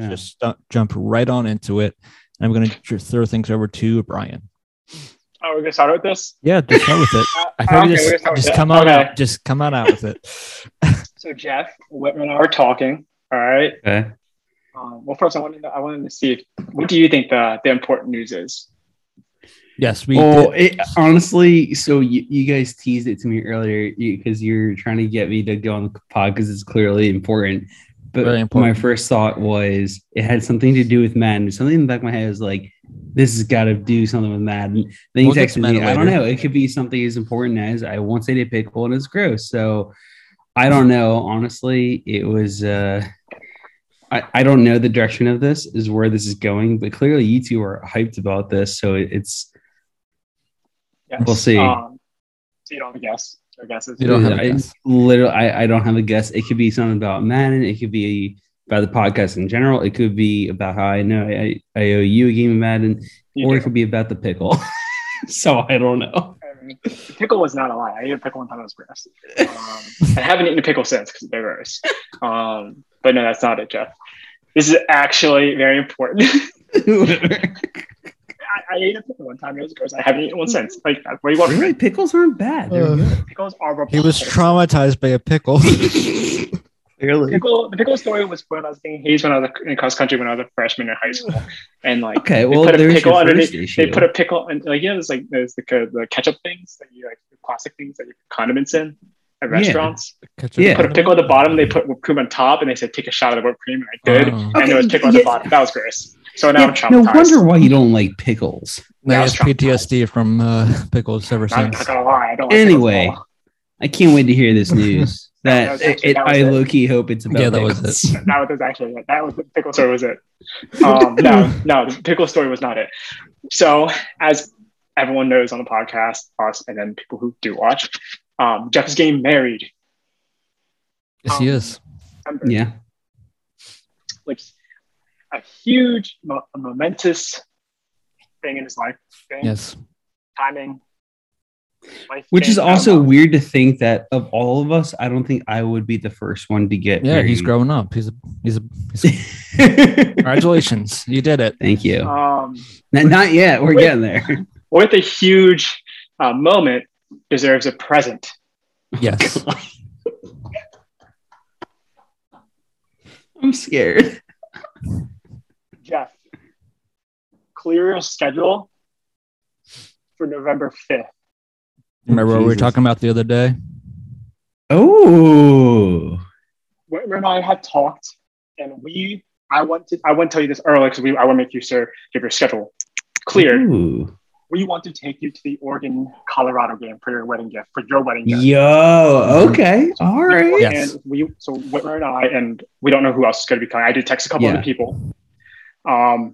Yeah. just stu- jump right on into it. And I'm going to throw things over to Brian. Oh, we're gonna start with this. Yeah, just start with it. Uh, I heard okay, you we're gonna just, just come on Okay. out. Just come on out with it. So Jeff, Whitman and I were talking. All right. Okay. Um, well, first I wanted to, I wanted to see what do you think the the important news is? Yes, we well, it, honestly, so you, you guys teased it to me earlier because you're trying to get me to go on the pod because it's clearly important. But Very important. my first thought was it had something to do with Madden. Something in the back of my head was like, this has got to do something with Madden. Then you We'll get to texted me, I don't know. It could be something as important as I won't say the pickle and it's gross. So I don't know. Honestly, it was. uh I, I don't know the direction of this is where this is going, but clearly you two are hyped about this. So it, it's Yes. We'll see. Um, so you don't have a guess. Or guesses. You don't have a I, guess. Literally, I, I don't have a guess. It could be something about Madden. It could be about the podcast in general. It could be about how I know I, I owe you a game of Madden, You or do. it could be about the pickle. so I don't know. The pickle was not a lie. I ate a pickle one time. It was gross. Um, I haven't eaten a pickle since because they're gross. Um, but no, that's not it, Jeff. This is actually very important. I, I ate a pickle one time. It was gross. I haven't eaten one since. Like, what do you want? from really, me? pickles aren't bad. They're Uh, good. Pickles are. He was traumatized by a pickle. Clearly. Pickle, the pickle story was when I was thinking Hayes when I was in cross country when I was a freshman in high school, and like Okay, they well, put a pickle your underneath. issue. They put a pickle and like yeah, there's like there's the the ketchup things that you like the plastic things that you put condiments in at restaurants. Ketchup Yeah. They put a pickle at the bottom. They put whipped cream on top, and they said take a shot of the whipped cream, and I did. Oh. And there was Okay, pickle at the bottom. That was gross. So now Yeah, I'm no wonder why you don't like pickles. Now Yeah, I he PTSD from uh, pickles ever I'm since. not gonna lie. I don't. Like Anyway. I can't wait to hear this news. That that actually- it, that I it. low key hope it's about Yeah, that was pickles. it. that was actually it. That was the pickle story was it. Um, no, no, the pickle story was not it. So as everyone knows on the podcast, us and then people who do watch, um, Jeff is getting married. Yes, he is. September, Yeah. Which a huge, mo- a momentous thing in his life. Thing, Yes. Timing. life Which is also I weird to think that of all of us, I don't think I would be the first one to get Yeah, he's growing up. He's a he's a he's congratulations. You did it. Thank you. Um, not, not yet. We're wait. getting there. with a huge uh, moment deserves a present. Yes. I'm scared. Jeff, clear your schedule for November 5th. Remember what we were talking about the other day? Oh, Whitmer and I had talked, and we, I want to, I want to tell you this early because we, I want to make you sure give your schedule clear. Ooh. We want to take you to the Oregon Colorado game for your wedding gift, for your wedding gift. Yo, okay, all right. Yes. And we, so Whitmer and I, and we don't know who else is going to be coming. I did text a couple Yeah. other people. Um, All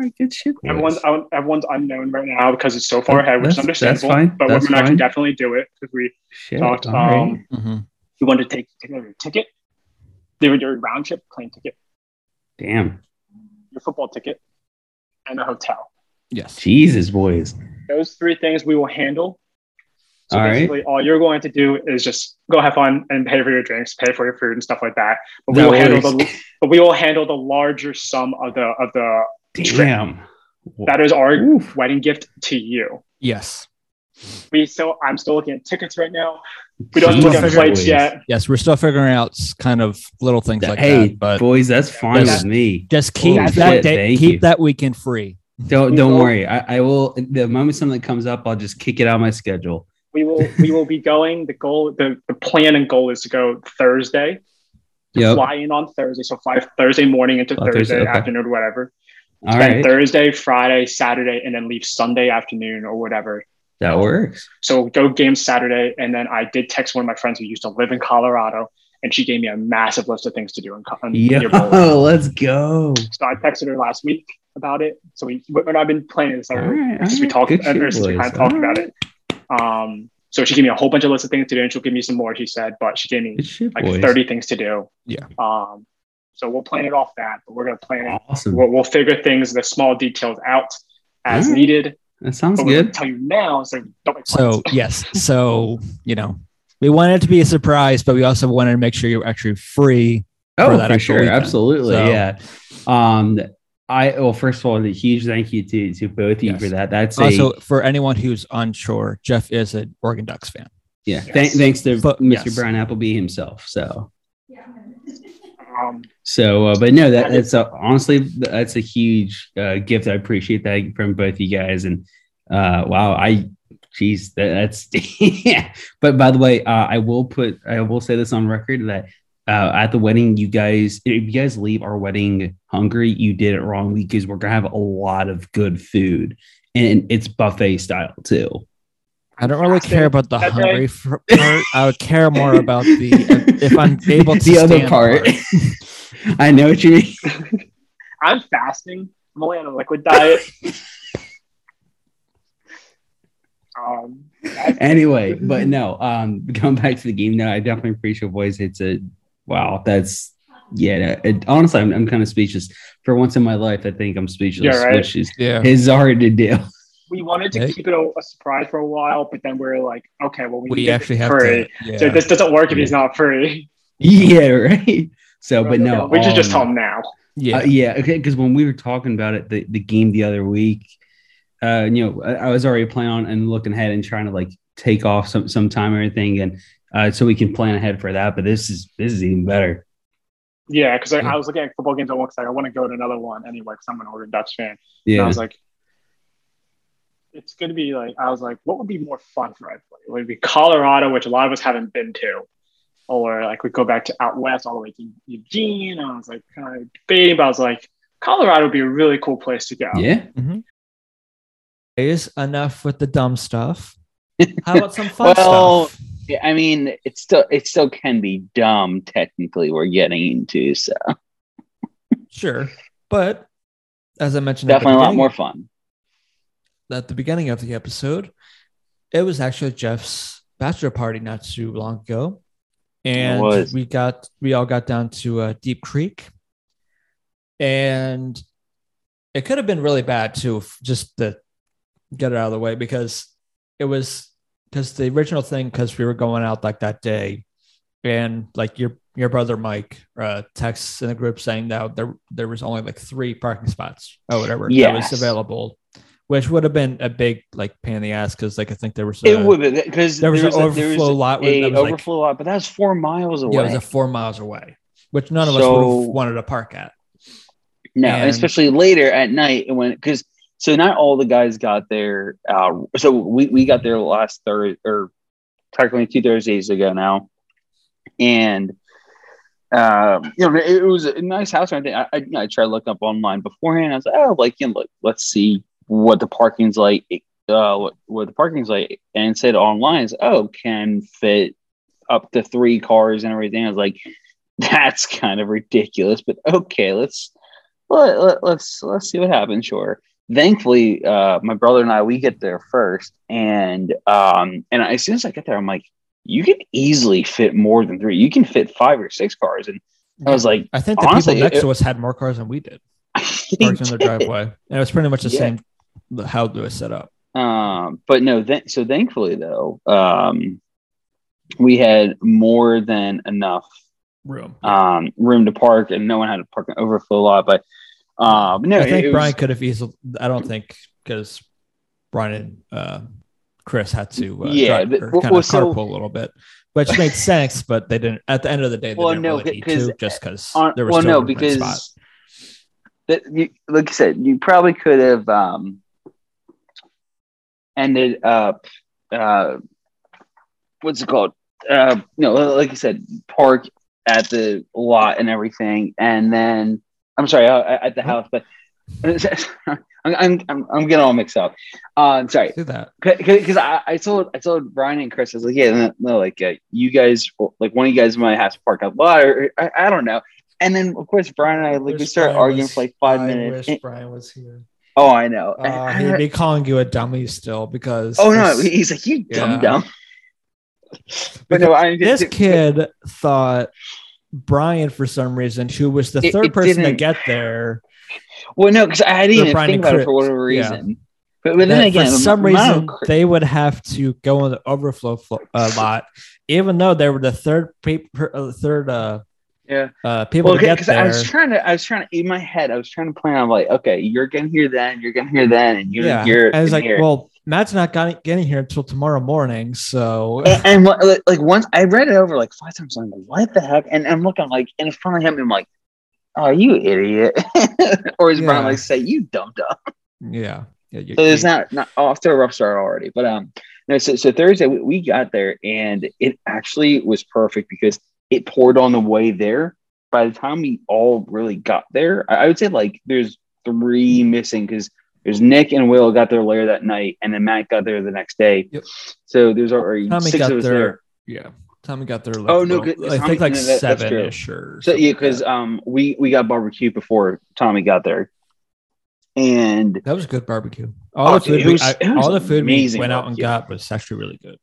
right, good shit. boys. everyone's everyone's unknown right now because it's so far ahead, which is That's- that's understandable. fine. But That's Whitmer and I can definitely do it because we Shit, talked. all right. Um, hmm we wanted to take, take your ticket, They were your round trip plane ticket, Damn, your football ticket, and a hotel. Yes. Jesus, boys. Those three things we will handle. So All right. basically, all you're going to do is just go have fun and pay for your drinks, pay for your food and stuff like that. But we That will handle the but we will handle the larger sum of the of the Damn. that is our Oof. wedding gift to you. Yes. We still I'm still looking at tickets right now. We don't Jeez. look at Boys. flights yet. Yes, we're still figuring out kind of little things like hey, that, but boys, that's fine Yes. with me. just keep Holy that shit, day, keep you. that weekend free. Don't don't will- worry. I, I will. The moment something comes up, I'll just kick it out of my schedule. We will we will be going. The goal the, the plan and goal is to go Thursday. Yep. Fly in on Thursday. So fly Thursday morning into Fly Thursday, Thursday, okay. afternoon, whatever. All Spend right, Thursday, Friday, Saturday, and then leave Sunday afternoon or whatever. that works. So go game Saturday, and then I did text one of my friends who used to live in Colorado, and she gave me a massive list of things to do in, Co- Yo, let's go. So I texted her last week about it. So we, Whitmer and I've been planning this All ever right, all since we talked, Good shit, ever since we kind of talked about right. it. Um, so she gave me a whole bunch of lists of things to do, and she'll give me some more. She said, but she gave me like boys. 30 things to do. Yeah. Um, so we'll plan it off that, but we're gonna plan it. Awesome. We'll, we'll figure things, the small details out as All right. needed. That sounds But we're good. tell you now, so don't make So plans. yes, so you know, we wanted it to be a surprise, but we also wanted to make sure you're actually free Oh, that for sure, weekend. absolutely, So- yeah. Um, I well, first of all, a huge thank you to to both of you for that. That's Also, a for anyone who's unsure, Jeff is an Oregon Ducks fan. yeah. Yes. Thank, thanks to But- Mr. yes. Brown Appleby himself. So Um, so, uh, but no, that that's a, honestly that's a huge uh, gift. I appreciate that from both you guys. And uh, wow, I geez, that, that's yeah. But by the way, uh, I will put I will say this on record that. Uh, at the wedding, you guys, if you guys leave our wedding hungry, you did it wrong because we're gonna have a lot of good food, and it's buffet style too. I don't really care about the That day- hungry fr- part. I would care more about the if I'm able to the other stand part. I know what you mean. I'm fasting. I'm only on a liquid diet. um, anyway, but no, um, going back to the game, no, I definitely appreciate your voice. It's a wow, that's yeah. It, honestly, I'm, I'm kind of speechless. For once in my life, I think I'm speechless, Yeah, right. which is Yeah. is hard to do. We wanted to Hey. keep it a, a surprise for a while, but then we are like, okay, well, we, We need it actually have free. to. Yeah. So this doesn't work if he's not free. yeah, right. So, but no, we should just um, tell him now. yeah. Uh, yeah, okay. Because when we were talking about it, the, the game the other week, uh, you know, I, I was already planning on and looking ahead and trying to like take off some some time or anything, and uh, so we can plan ahead for that. But this is this is even better. Yeah, because I, Yeah. I was looking at football games. I was like, I want to go to another one anyway, because I'm an Oregon Ducks fan. And I was like, it's going to be like, I was like, what would be more fun for everybody? Would it be Colorado, which a lot of us haven't been to, or like we go back to out west all the way to Eugene? I was like, kind of debating, but I was like, Colorado would be a really cool place to go. yeah. Mm-hmm. Is enough with the dumb stuff. How about some fun Well, stuff? Yeah, I mean, it still it still can be dumb. Technically, we're getting into so Sure, but as I mentioned, at definitely a lot more fun. At the beginning of the episode, it was actually Jeff's bachelor party not too long ago, and we got we all got down to uh, Deep Creek, and it could have been really bad too, just to get it out of the way because it was because the original thing because we were going out like that day, and like your your brother Mike uh, texts in the group saying that there there was only like three parking spots or whatever that was available, which would have been a big like pain in the ass because like I think there was it a- would because there was an a, there was overflow lot a was like- overflow lot, but that was four miles away. yeah, it was a four miles away, which none of us would have wanted to park at. No, And- especially later at night when because so not all the guys got there. Uh, so we, we got there last Thursday or technically two Thursdays ago now, and um, you know it, was a nice house. And. I, I, I tried to look up online beforehand. I was like, oh, like you know, look, let's see what the parking's like. Uh, what, what the parking's like, and said online is oh can fit up to three cars and everything. I was like, that's kind of ridiculous, but okay, let's let, let, let's let's see what happens. Sure. Thankfully, uh, my brother and I we get there first, and um, and as soon as I get there, I'm like, you can easily fit more than three. You can fit five or six cars, and I was like, I think the honestly, people next it- to us had more cars than we did parked in their driveway, and it was pretty much the Yeah. same how do I set up. Um, but no, th- so thankfully though, um, we had more than enough Room. um room to park, and no one had to park an overflow lot. But um, no, I think it was- Brian could have easily. I don't think because Brian and uh, Chris had to uh, Yeah, drive, but- well, kind well, of so- carpool a little bit, which made sense. But they didn't. At the end of the day, they Well, didn't no, really need to, just because there was well, no, because spot. that you, like I said, you probably could have um, ended up uh, what's it called? Uh, no, like I said, park at the lot and everything, and then I'm sorry, uh, at the house, but I'm, I'm I'm I'm getting all mixed up. Uh, I'm sorry do that. because I, I told I told Brian and Chris I was like yeah no, no like uh, you guys like one of you guys might have to park out lot or I, I don't know and then of course Brian and I like we started arguing for like five minutes wish Brian was here. Oh I know Uh, he'd be calling you a dummy still because oh no this, he's like you dumb Yeah. dumb but no I this kid thought Brian for some reason, who was the third person to get there, well no because I didn't even Brian think about it for whatever yeah. reason but, but then again for some reason they would have to go on the overflow flo- uh, lot, even though they were the third paper, uh, third uh, Yeah. Uh, people Well, to get because there. I was trying to, I was trying to in my head, I was trying to plan on like, okay, you're gonna hear then, you're gonna hear then, and you're yeah, you're I was like, hear. well, Matt's not getting, here until tomorrow morning, so and, and like, once I read it over like five times, I'm like, what the heck? And I'm looking like, and it's finally happened. I'm like, oh, you idiot, or as Brian like say, you dumb dumb. yeah. yeah you- So it's you- not not off to a rough start already. But um, no. So so Thursday we, we got there, and it actually was perfect because it poured on the way there. By the time we all really got there, I, I would say like there's three missing because there's Nick and Will got there later that night, and then Matt got there the next day. Yep. So there's already Tommy six got of us there. there. Yeah, Tommy got there. Like, Oh, no, well, good. I Tommy- think like no, that- seven ish or So yeah, because that. um we we got barbecue before Tommy got there, and that was good barbecue. All Oh, the food, dude, it we, was- I- all the food we amazing went out and barbecue. got was actually really good.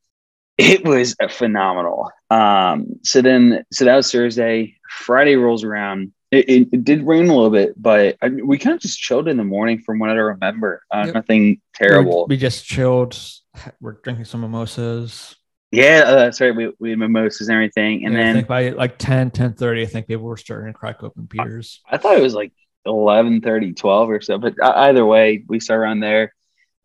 It was phenomenal. Um, so then, so that was Thursday. Friday rolls around. It, it, it did rain a little bit, but I, we kind of just chilled in the morning, from what I remember. Uh, Yep. Nothing terrible. We, we just chilled. We're drinking some mimosas. yeah, uh, that's right. We we had mimosas and everything, and Yeah, I then think by like 10, 10 30, I think people were starting to crack open beers. I thought it was like 11, 30, 12 or so. But uh, either way, we started around there.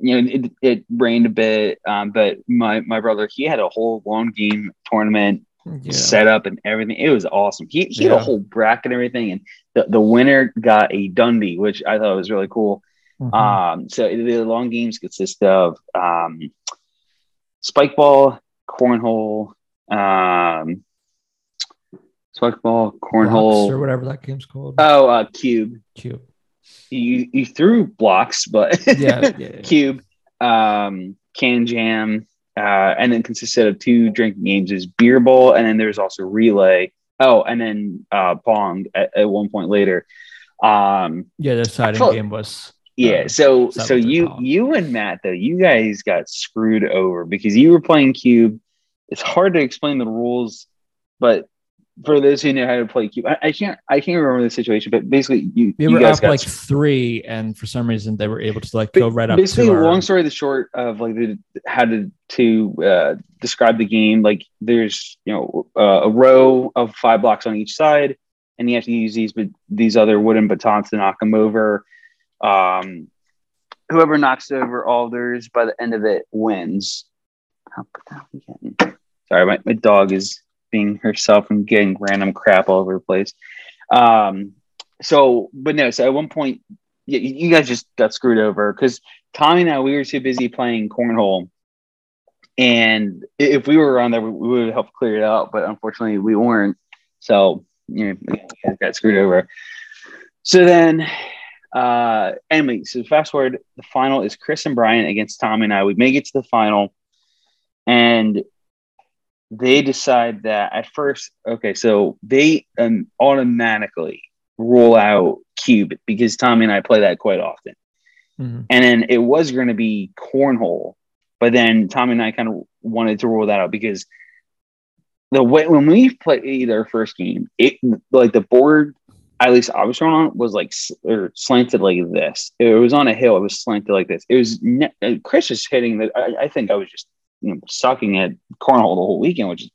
You know, it, it rained a bit, um, but my my brother he had a whole long game tournament Yeah. set up and everything. It was awesome. He he had a whole bracket and everything, and the, the winner got a Dundee, which I thought was really cool. Mhm. Um, so the long games consist of um, spike ball, cornhole, um, spike ball, Blocks or whatever that game's called. Oh, uh, cube. Cube. You you threw blocks, but Yeah. yeah, cube, um, can jam, uh, and then consisted of two drinking games is beer ball, and then there's also relay. Oh, and then uh, pong at, at one point later. Um, Yeah, the deciding felt- game was yeah, Uh, so so you called? you and Matt though you guys got screwed over because you were playing cube. It's hard to explain the rules, but for those who know how to play cube, I, I can't I can't remember the situation, but basically you we you were guys up got like three, and for some reason they were able to like go right up basically to our, long story the short of like the, how to to uh, describe the game like there's you know uh, a row of five blocks on each side and you have to use these but these other wooden batons to knock them over. Um whoever knocks over all theirs by the end of it wins. How- how we sorry my, my dog is being herself and getting random crap all over the place um so but no so at one point you, you guys just got screwed over because Tommy and I we were too busy playing cornhole, and if we were around there, we would have helped clear it out. But unfortunately, we weren't. So you know, we got screwed over. So then, uh, anyway, so fast forward, the final is Chris and Brian against Tommy and I. We make it to the final, and they decide that at first, okay, so they um, automatically rule out cube because Tommy and I play that quite often. Mhm. And then it was going to be cornhole, but then Tommy and I kind of wanted to rule that out because the way when we played our first game, it like the board, at least I was on, was like or slanted like this. It was on a hill. It was slanted like this. It was ne- uh, Chris is hitting that. I, I think I was just you know sucking at cornhole the whole weekend, which is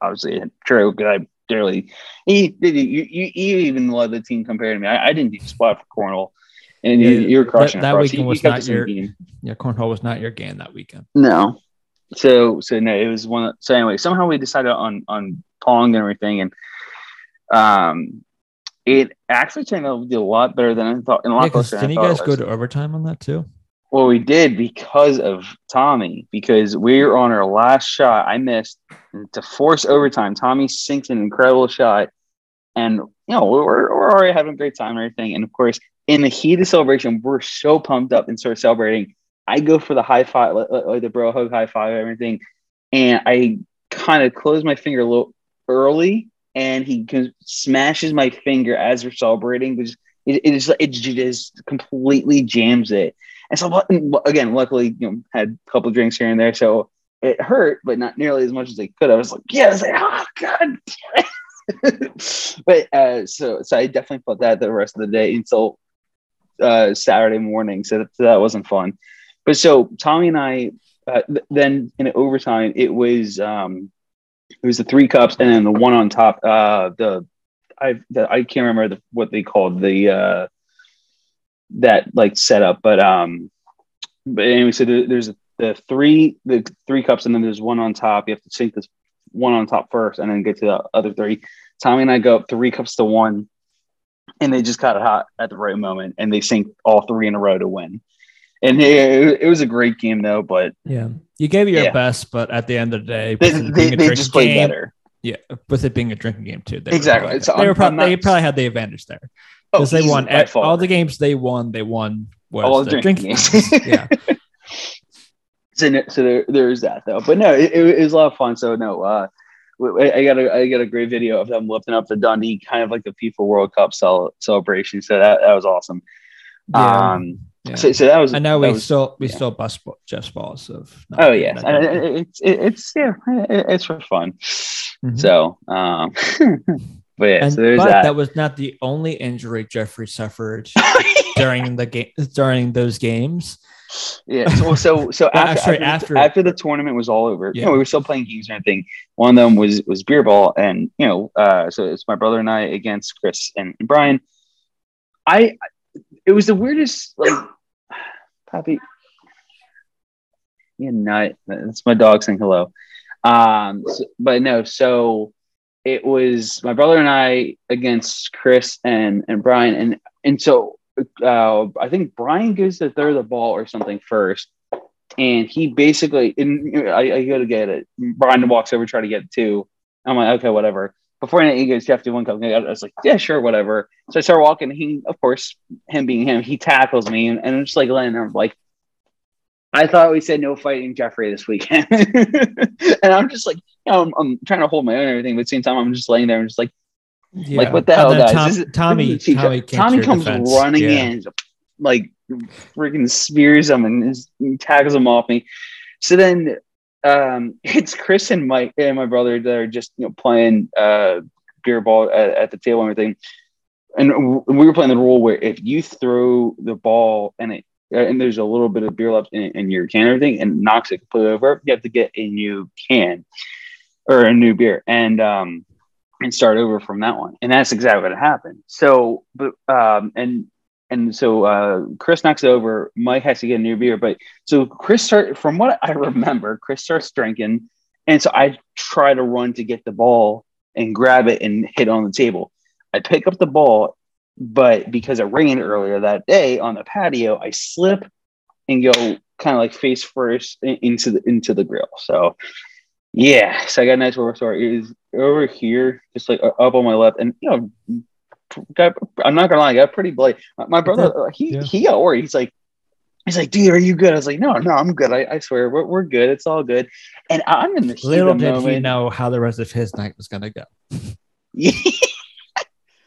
obviously true because I barely. He did. You, you, you even led the team compared to me. I, I didn't do spot for cornhole. And you, Yeah, you were crushing that. So weekend was not us in the your- game. Yeah, cornhole was not your game that weekend. No. So so no, it was one. So anyway, somehow we decided on on Pong and everything, and um, it actually turned out to be a lot better than I thought. And a lot Yeah, closer didn't you guys go to overtime on that too? Well, we did because of Tommy, because we were on our last shot. I missed and to force overtime. Tommy sinks an incredible shot, and you know we're, we're already having a great time and everything. And of course, in the heat of celebration, we're so pumped up and start celebrating. I go for the high five, like, like- the bro hug high five, everything, and I kind of close my finger a little early, and he smashes my finger as we're celebrating. It, it is it just completely jams it. And so again, luckily, you know, had a couple drinks here and there, so it hurt, but not nearly as much as I could. I was like, yeah, I was like, oh god. but uh, so so I definitely felt that the rest of the day until uh, Saturday morning. So that, so that wasn't fun. But so Tommy and I, uh, th- then in overtime, it was um, it was the three cups and then the one on top. Uh, the I that I can't remember the, what they called the uh, that like setup, but um, but anyway, so there, there's the three the three cups, and then there's one on top. You have to sink this one on top first, and then get to the other three. Tommy and I go up three cups to one, and they just caught it hot at the right moment, and they sink all three in a row to win. And it, it was a great game though, but Yeah, you gave your Yeah. best, but at the end of the day, they, they, being a they drinking just played game- better. Yeah, with it being a drinking game too. They were Exactly. probably- So they were probably not- they probably had the advantage there Oh, because they won at- all the games they won. They won was All the drinking drinking games. games. yeah, so, so there, there's that though. But no, it, it was a lot of fun. So no, uh, I got a I got a great video of them lifting up the Dundee, kind of like the FIFA World Cup cel- celebration. So that, that was awesome. Yeah. Um, yeah. so, so that was. I know we was- still we yeah. still bust Jeff's balls of. Oh being yeah, that And drunk. it- it's it, it's yeah, it- it's for fun. Mhm. So, um, but yeah, And, so there's but that. that. was not the only injury Jeffrey suffered during the game during those games. Yeah. So so, so after, after after- the, after the tournament was all over, you Yeah. know, we were still playing games and everything. One of them was was beer ball, and you know, uh, so it's my brother and I against Chris and, and Brian. I it was the weirdest like Poppy. Yeah, nut. That's my dog saying hello. Um, so- but no, so it was my brother and I against Chris and and Brian, and and so uh, I think Brian goes to throw the ball or something first, and he basically, and I, I go to get it. Brian walks over, try to get too. I'm like, okay, whatever. Before he goes, Jeff, do one cup. I was like, yeah, sure, whatever. So I start walking. He, of course, him being him, he tackles me, and, and I'm just like laying there, I'm like. I thought we said no fighting Jeffrey this weekend, and I'm just like, you know, I'm, I'm trying to hold my own and everything, but at the same time, I'm just laying there and just like, Yeah. like what the hell, then guys? Tom- This is- Tommy, this is Tommy, Tommy comes defense. running Yeah. in, like freaking spears him and just tackles him off me. So then um, it's Chris and Mike and my brother that are just you know playing uh, beer ball at, at the table and everything. And w- we were playing the rule where if you throw the ball and it and there's a little bit of beer left in, in your can and everything and knocks it completely over, you have to get a new can or a new beer. And um, and start over from that one. And that's exactly what happened. So, but um, and and so uh, Chris knocks over. Mike has to get a new beer, but so Chris start from what I remember, Chris starts drinking, and so I try to run to get the ball and grab it and hit on the table. I pick up the ball, but because it rained earlier that day on the patio, I slip and go kind of like face first into the into the grill. So yeah, so I got a nice story. It is over here, just like up on my left, and you know, got, I'm not gonna lie, I got pretty bloody. My, my brother, he Yeah. he got worried. He's like, he's like, dude, are you good? I was like, no, no, I'm good. I, I swear, we're, we're good. It's all good. And I'm in the Little did he know how the rest of his night was going to go.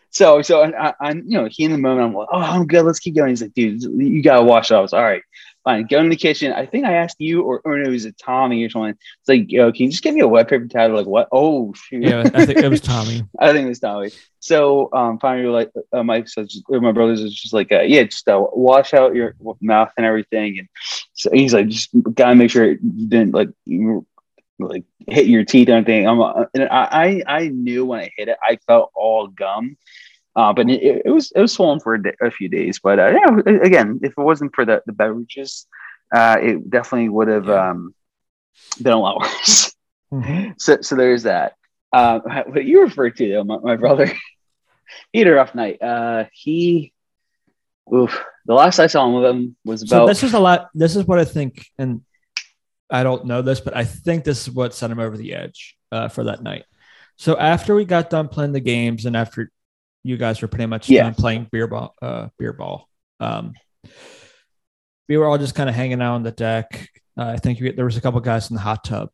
so so I, I'm you know he in the moment I'm like oh I'm good let's keep going he's like dude you gotta wash it off I was all right fine go in the kitchen. I think I asked you or, or it was a Tommy or something it's like yo can you just give me a wet paper towel? Like what? Oh shoot. Yeah, I think it was Tommy. I think it was Tommy. So um finally like uh, Mike says or my brothers is just like uh, yeah just uh, wash out your mouth and everything. And so he's like just gotta make sure you didn't like you like hit your teeth or anything. I'm, uh, and I, I I knew when I hit it, I felt all gum. Uh, but it, it was it was swollen for a, day, a few days. But uh, yeah, again, if it wasn't for the, the beverages, uh, it definitely would have um, been a lot worse. Mhm. so so there's that. Uh, what you referred to though, my, my brother, he had a rough night. Uh, he, oof, the last I saw him with him was So about this is a lot. This is what I think, and I don't know this, but I think this is what sent him over the edge uh, for that night. So after we got done playing the games, and after you guys were pretty much Yeah. done playing beer ball, uh, beer ball, um, we were all just kind of hanging out on the deck. Uh, I think we, there was a couple guys in the hot tub,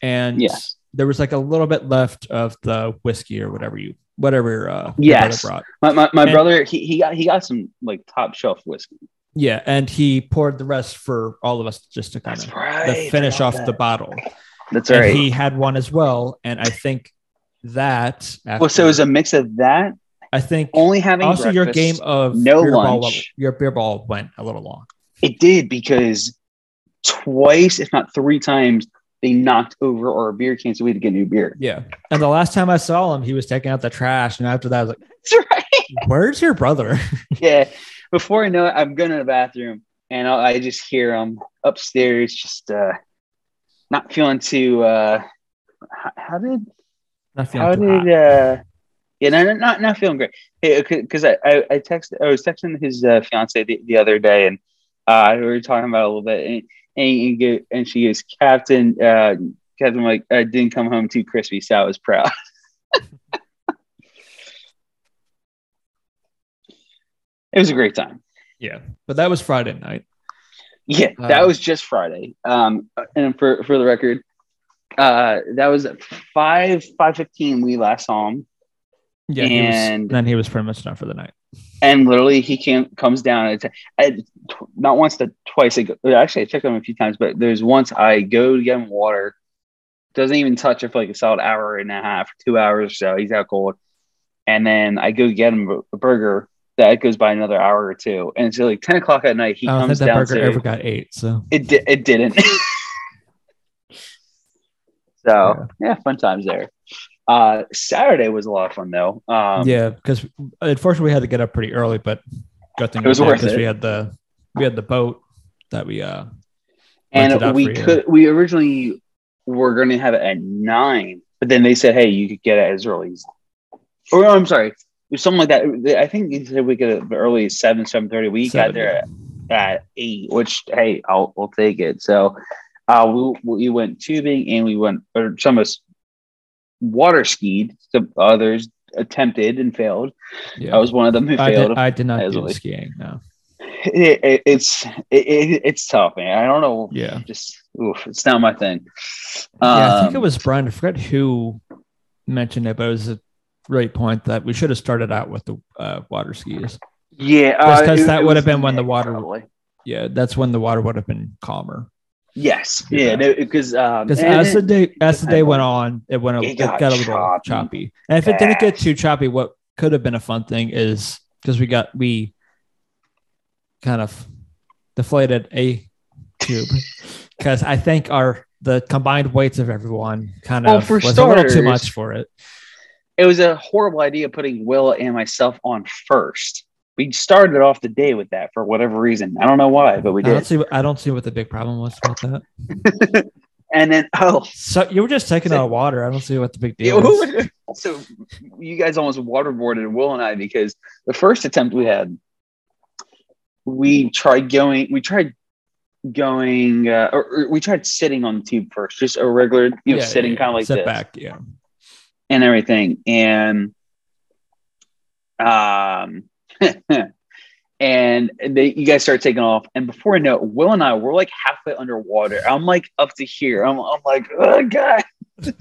and Yes. there was like a little bit left of the whiskey or whatever you whatever uh, brother Yes. brought. my, my, my And- brother. He, he got he got some like top shelf whiskey. Yeah, and he poured the rest for all of us just to kind of the finish off the bottle. That's and right. he had one as well. And I think that after, well, so it was a mix of that, I think only having also your game of no beer ball, lunch. your beer ball went a little long. It did because twice, if not three times, they knocked over our beer can, so we had to get new beer. Yeah. And the last time I saw him, he was taking out the trash. And after that, I was like, That's right. Where's your brother? yeah. Before I know it, I'm going to the bathroom and I'll, I just hear him upstairs, just uh, not feeling too. Uh, how, how did Not feeling how too did hot. uh yeah no, not not feeling great Hey, because I, I i texted i was texting his uh, fiance the, the other day and uh we were talking about it a little bit and and, and she goes captain uh captain like i didn't come home too crispy so i was proud it was a great time Yeah. But that was Friday night. yeah that Uh, was just friday um and for for the record uh that was 5 515 we last saw him Yeah. he was- And- then he was pretty much done for the night. and literally he came comes down and not once but twice I go, actually I checked on him a few times but there's once I go to get him water doesn't even touch it for like a solid hour and a half two hours or so he's out cold and then I go get him a burger that goes by another hour or two and it's like 10 o'clock at night he oh, I don't think comes that down burger to ever got ate. So it, di- it didn't so yeah fun times there uh Saturday was a lot of fun though. Um yeah, because unfortunately we had to get up pretty early, but good thing It was we worth it. we had the we had the boat that we uh and we you. could we originally were going to have it at nine but then they said hey you could get it as early as or i'm sorry it was something like that. I think they said we could get it early as 7 7.30 we got Seven, there at, at 8 which hey i'll, I'll take it. So uh we, we went tubing and we went or some of us water skied some others attempted and failed yeah. i was one of them who I failed did, I did not as do always. skiing. No. it, it, it's it, it, it's tough man i don't know Yeah. just oof, it's not my thing yeah, I think it Um, was Brian. I forget who mentioned it, but it was a great point that we should have started out with the uh, water skis. Yeah, because it- that would have been when the water- probably. Yeah, that's when the water would have been calmer. Yes, Yeah. yeah, because um, Because as the day as the day went on, it went a, It it got got, a little choppy choppy. And if it didn't get too choppy, what could have been a fun thing is because we got we kind of deflated a tube because I think our the combined weights of everyone kind Well, of for was a little too much for it. it was a horrible idea putting Will and myself on first. We started off the day with that for whatever reason. I don't know why, but we did. I don't see. I don't see what the big problem was about that. And then oh, So you were just taking out water. I don't see what the big deal is. so you guys almost waterboarded Will and I because the first attempt we had, we tried going. We tried going, uh, or, or we tried sitting on the tube first, just a regular, you know, Yeah, sitting yeah, kind of like sit this. back. Yeah. and everything and um and they you guys start taking off. And before i know it will and i we're like halfway underwater. I'm like up to here. I'm, I'm like oh god.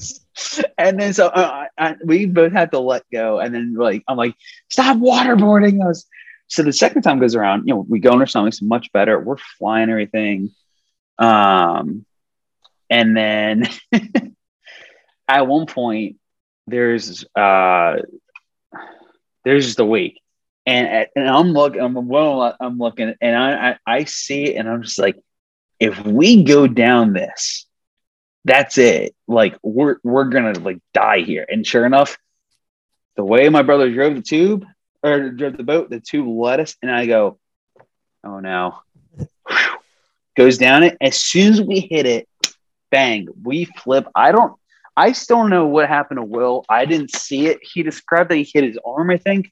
And then so uh, I, we both had to let go. And then like i'm like stop waterboarding us. So the second time goes around you know we go on our stomachs much better. We're flying everything. Um and then at one point there's uh there's a wake and and i'm looking i'm well i'm looking and I, I i see it and i'm just like if we go down this that's it like we're we're gonna like die here and sure enough the way my brother drove the tube or drove the boat the tube led us and i go oh no goes down it as soon as we hit it bang we flip i don't I still don't know what happened to Will. I didn't see it. He described that he hit his arm, I think.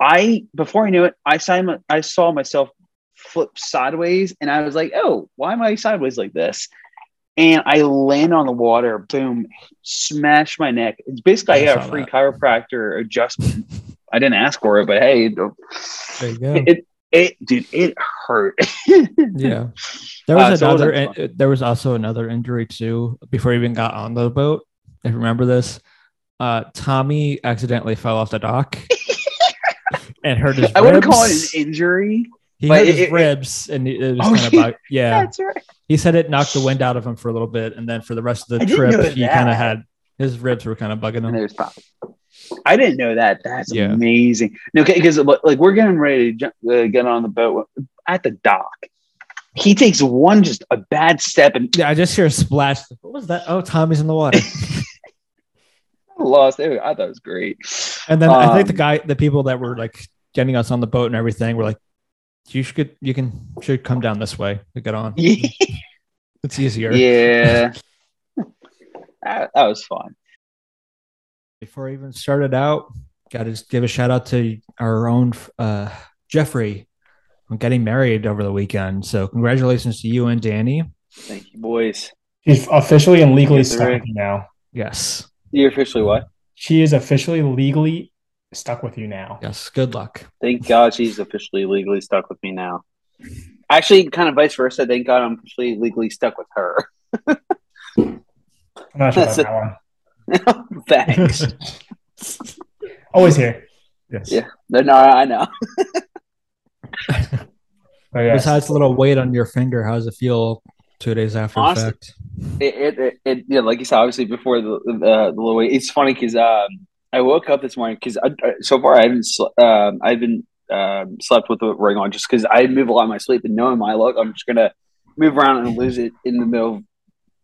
I before I knew it, I saw I saw myself flip sideways and I was like, "Oh, why am I sideways like this?" And I land on the water, boom, smash my neck. It's basically I I got a free that. chiropractor adjustment. I didn't ask for it, but hey, it, There you go. it, it dude, it hurt. yeah. There was Uh, so another. in- there was also another injury too before we even got on the boat. If you remember this, uh, Tommy accidentally fell off the dock and hurt his. I wouldn't call it an injury. He but hurt it- his it- ribs, and it was Oh, kind of yeah. like, yeah. That's right. He said it knocked the wind out of him for a little bit, and then for the rest of the didn't trip, he kind of had his ribs were kind of bugging him. I didn't know that. That's Yeah. amazing. No, because like we're getting ready to jump, uh, get on the boat at the dock, he takes one just a bad step and Yeah, I just hear a splash. What was that? Oh, Tommy's in the water. lost. It, I thought it was great. And then I think the Um, guy, the people that were like getting us on the boat and everything we're like, "You should, you can, should come down this way to get on. Yeah, It's easier." yeah. that, that was fun. Before I even started out, got to give a shout out to our own uh, Jeffrey on getting married over the weekend. So congratulations to you and Danny. Thank you, boys. She's officially and legally stuck sir. with you now. Yes, You're officially what? She is officially legally stuck with you now. yes. Good luck. Thank God she's officially legally stuck with me now. Actually, kind of vice versa. Thank God I'm officially legally stuck with her. I'm not sure about That's a- that one. Thanks. Always here. Yes. Yeah. No, no, I know. But yes. Besides the little weight on your finger, how does it feel two days after Honestly, effect? It, it, it, it yeah, like you said, obviously before the the, the little wait. It's funny because um, I woke up this morning because so far I haven't sl- um, I've been um, slept with the ring on just because I move a lot in my sleep and knowing my luck, I'm just gonna move around and lose it in the middle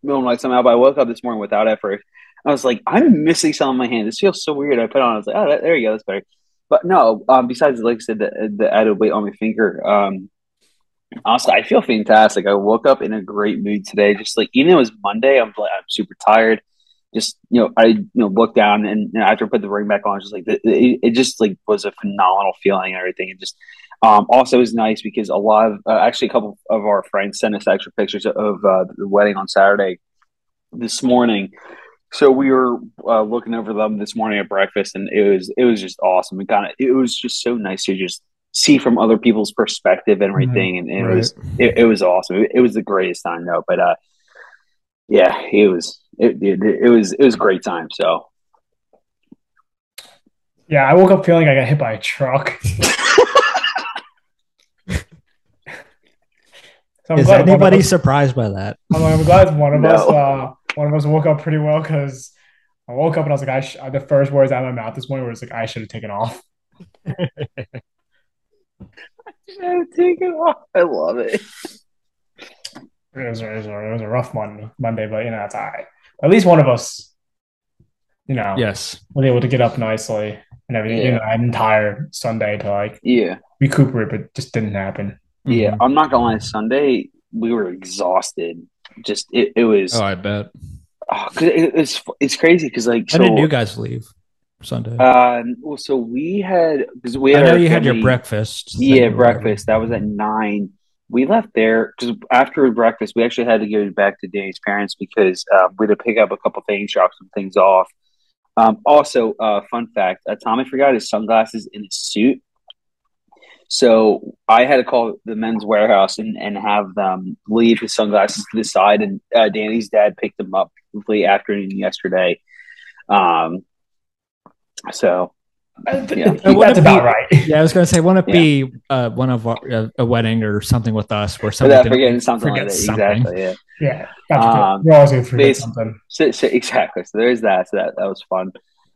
middle of the night somehow. But I woke up this morning without effort. I was like, I'm missing something in my hand. This feels so weird. I put on. I was like, oh, that, there you go. That's better. But no, um, besides like I said, the, the added weight on my finger, um, honestly, I feel fantastic. I woke up in a great mood today. Just like even though it was Monday, I'm like I'm super tired. Just you know, I you know looked down and after I put the ring back on, just like it, it, it just like was a phenomenal feeling and everything. And just um, also it was nice because a lot of uh, actually a couple of our friends sent us extra pictures of uh, the wedding on Saturday this morning. So we were uh, looking over them this morning at breakfast, and it was it was just awesome. And kind of it was just so nice to just see from other people's perspective and everything, and, and it was it, it was awesome. It, it was the greatest time though. But uh, yeah, it was it, it it was it was a great time. So Yeah, I woke up feeling like I got hit by a truck. So I'm Is glad anybody us- surprised by that? I'm, I'm glad one of us, uh, one of us woke up pretty well because I woke up and I was like, I sh- the first words out of my mouth this morning was like, I should have taken off. take it off. I love it. It was, it was, a, it was a rough one Monday, but you know that's all right. At least one of us, you know, Yes. was able to get up nicely and everything. You know, an entire Sunday to like Yeah, recuperate, but just didn't happen. yeah. Mhm. I'm not gonna lie. Sunday we were exhausted. Just it, it was. Oh, I bet. oh, 'cause it, it's it's crazy because like How so. did you guys leave Sunday? Uh, well, so we had because we I know our you had your breakfast. Yeah, breakfast. That was at nine. We left there because after breakfast, we actually had to go back to Danny's parents because um, we had to pick up a couple things, drop some things off. Um, also, uh, fun fact: uh, Tommy forgot his sunglasses in his suit, so I had to call the Men's Wearhouse and, and have them leave his sunglasses to the side. And uh, Danny's dad picked them up late afternoon yesterday. Um, so Yeah. I that's about right. Yeah, I was going to say, wouldn't it Yeah. be uh, one of our, uh, a wedding or something with us where somebody without didn't forgetting something like forget that, something? exactly. Yeah. Yeah, that's. Um, We're always going to forget bas- something. So, so exactly. So there's that. So that that was fun.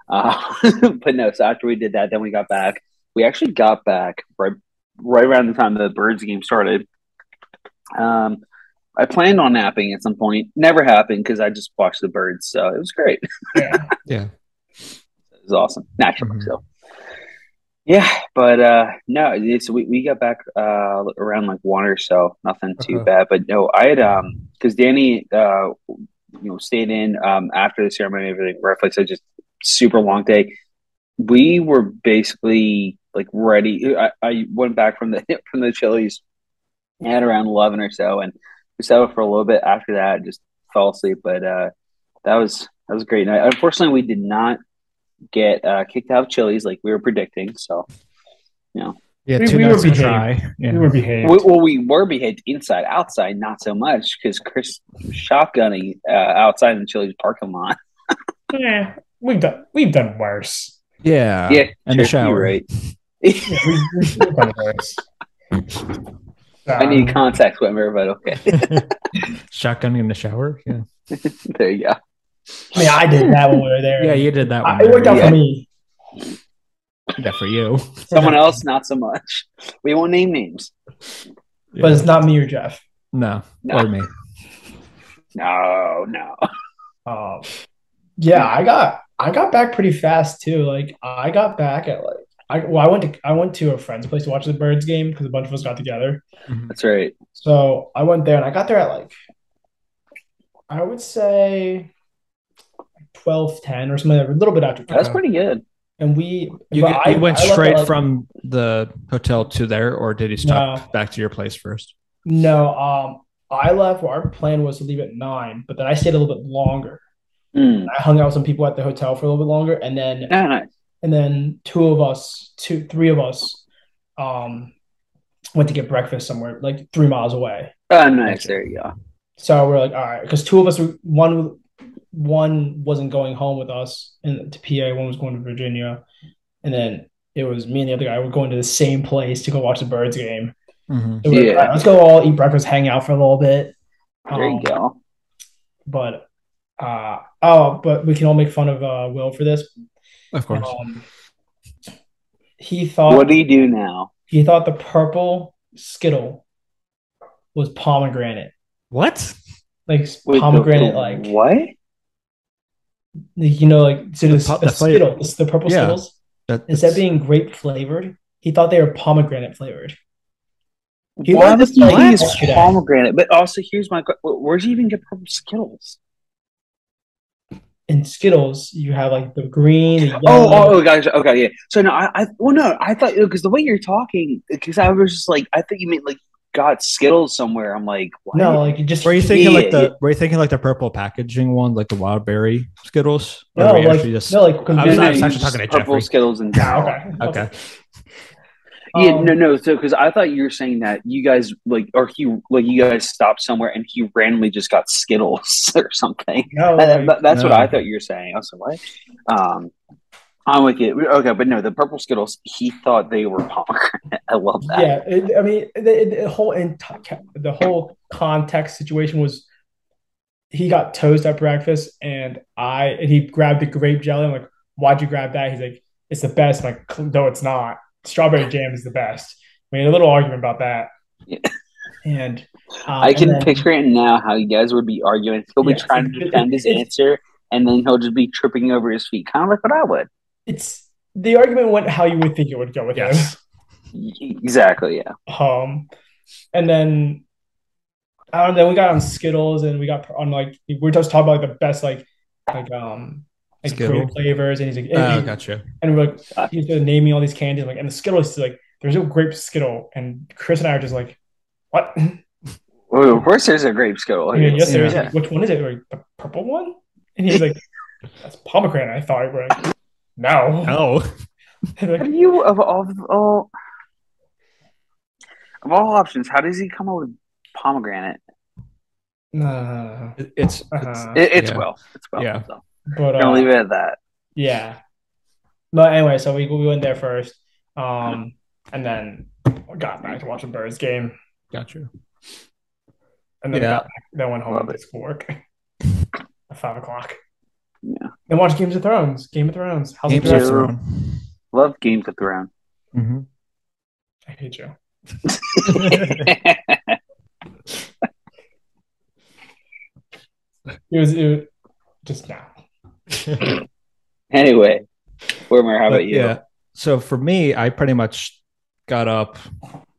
Uh, but no. So after we did that, then we got back. We actually got back right right around the time the Birds game started. Um, I planned on napping at some point. Never happened because I just watched the Birds. So it was great. Yeah. Yeah. It was awesome. Naturally. Mhm. So. Yeah, but uh no, it's we, we got back uh around like one or so, nothing too Okay. bad. But no, I had um because Danny uh you know stayed in um after the ceremony and everything, roughly so just super long day. We were basically like ready. I, I went back from the from the Chili's at around eleven or so, and we sat up for a little bit. After that, just fell asleep. But uh that was that was a great night. Unfortunately, we did not get uh, kicked out of Chili's like we were predicting. So, Yeah, We- two we were nights to behaved. try. Yeah. We were behaved. we, well, we were behaved inside, outside, not so much because Chris was shotgunning uh, outside in the Chili's parking lot. yeah, we've done we've done worse. yeah. yeah, and the shower. right. Yeah, we've, we've, we've done worse. I need Um, contact swimmer, but okay, Shotgunning in the shower. Yeah. there you go. I mean, I did that when we were there. Yeah, you did that one. I, it worked out Yeah. for me. Yeah, for you. Someone else, not so much. We won't name names. but it's not me or Jeff. No, No. or me. No, no. Um, yeah, I got I got back pretty fast too. Like I got back at like I well I went to I went to a friend's place to watch the Birds game because a bunch of us got together. That's right. So I went there and I got there at like I would say 12, 10 or something, a little bit after. That's pretty good. And we You, but you I- went I straight like- from the hotel to there, or did you stop No. back to your place first? no. Um, I left. Well, our plan was to leave at nine, but then I stayed a little bit longer. Mm. I hung out with some people at the hotel for a little bit longer, and then Ah, nice. and then two of us, two, three of us, um, went to get breakfast somewhere like three miles away. Oh, nice. There you go. So we're like, all right, because two of us, one, one wasn't going home with us and to PA, one was going to Virginia, and then it was me and the other guy were going to the same place to go watch the Birds game. Mhm. So we're like, Yeah. Let's go all eat breakfast, hang out for a little bit. There you Um, go. But uh oh, but we can all make fun of uh Will for this. Of course. Um, he thought What do you do now? he thought the purple Skittle was pomegranate, What? like Wait, the- pomegranate, the like what? You know, like so The the, po- the the flavor- Skittle, it's the purple Yeah. Skittles. That, Instead of being grape flavored, he thought they were pomegranate flavored. He Why learned the this is pomegranate? But also, here's my que- where do you even get purple Skittles? In Skittles, you have like the green, the oh, oh, yellow. Oh, oh, oh, gosh. Okay, yeah. So no, I, I well, no, I thought because the way you're talking, because I was just like, I thought you meant like got Skittles somewhere. I'm like, what? no, like you just Were you thinking like Yeah. the? Were you thinking like the purple packaging one, like the wild berry Skittles? No, were like just- no, like 'cause I was- I was you actually talking to purple Jeffrey. Skittles in Ah, okay, okay. Yeah, Um, no, no. So, because I thought you were saying that you guys like, or he like you guys stopped somewhere and he randomly just got Skittles or something. No, That- like, that- that's what I thought you were saying. I was like, what? Um, I'm with you. Okay, but no, the purple Skittles. He thought they were pomegranate. I love that. yeah. It, I mean, the, the whole enti- the whole context situation was he got toast at breakfast, and I and he grabbed the grape jelly. I'm like, why'd you grab that? He's like, it's the best. I'm like, no, it's not. Strawberry jam is the best. We had a little argument about that, Yeah. and um, I and can then- picture it now how you guys would be arguing. He'll be trying to defend his answer, and then he'll just be tripping over his feet, kind of like what I would. It's the argument went how you would think it would go with Yes. Y- Exactly. Yeah. Um, and then I don't know. We got on Skittles, and we got on like we're just talking about like the best like like um like Skittle? grape flavors, and he's like, Oh, and, he- gotcha. and we're like he's just naming all these candies, I'm like, and the Skittles is like there's no grape Skittle, and Chris and I are just like, what? Well, of course, there's a grape Skittle. I mean, yes, there is. Yeah. Like, Which one is it? Like the purple one? And he's like, that's pomegranate. I thought. We're like, no. No. And we're How like, do you of all of all of all options? How does he come up with pomegranate? no. It- it's, it's Uh-huh. It, it's Yeah. well. It's well. Yeah. So, But gonna uh, leave it at that. Yeah. But anyway, so we, we went there first. Um, and then got back to watch the Birds game. Got you. And then Yeah. got back, then went home Love and did work at five o'clock. Yeah. And watch Games of Thrones. Game of Thrones. House Games of of Thrones. Thrones. Love Games of Thrones. hmm I hate you. It was, it just now. anyway, Wormer, how But, about you? Yeah. So for me, I pretty much got up,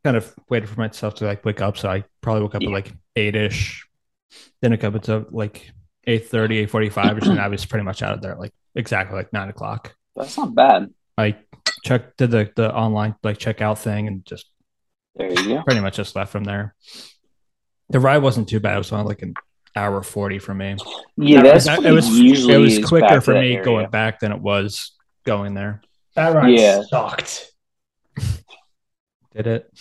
kind of waited for myself to like wake up. So I probably woke up Yeah. at like eight ish. Then I up until like 8 45 or something. I was pretty much out of there like exactly like nine o'clock. That's not bad. I checked did the the online like checkout thing and just There you go. pretty much just left from there. The ride wasn't too bad. It was only like an hour 40 for me. Yeah, It that's was- it was usually it was quicker for me area. going back than it was going there. That ride Yeah. sucked. Did it?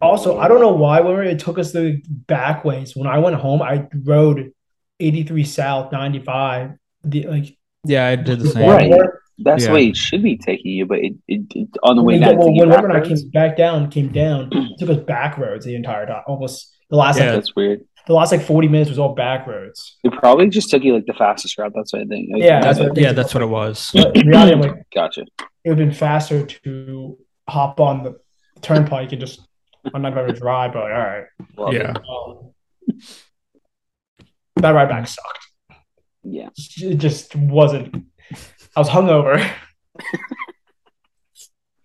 Also, I don't know why when it took us the back ways. When I went home, I rode 83 South 95. The like Yeah, I did the same. Right. That's Yeah. the way it should be taking you, but it, it, it on the way when, down. well, when Robert and I came back down, came down, took us back roads the entire time. Almost the last Yeah. like, That's weird. the last like 40 minutes was all back roads. It probably just took you like the fastest route. That's what I think. Like, Yeah, that's what Yeah, that's what it was. In reality, I'm like, Gotcha. it would have been faster to hop on the turnpike and just I'm not going to drive, but like, all right. Love Yeah. Um, That ride back sucked. Yeah. It just wasn't. I was hungover.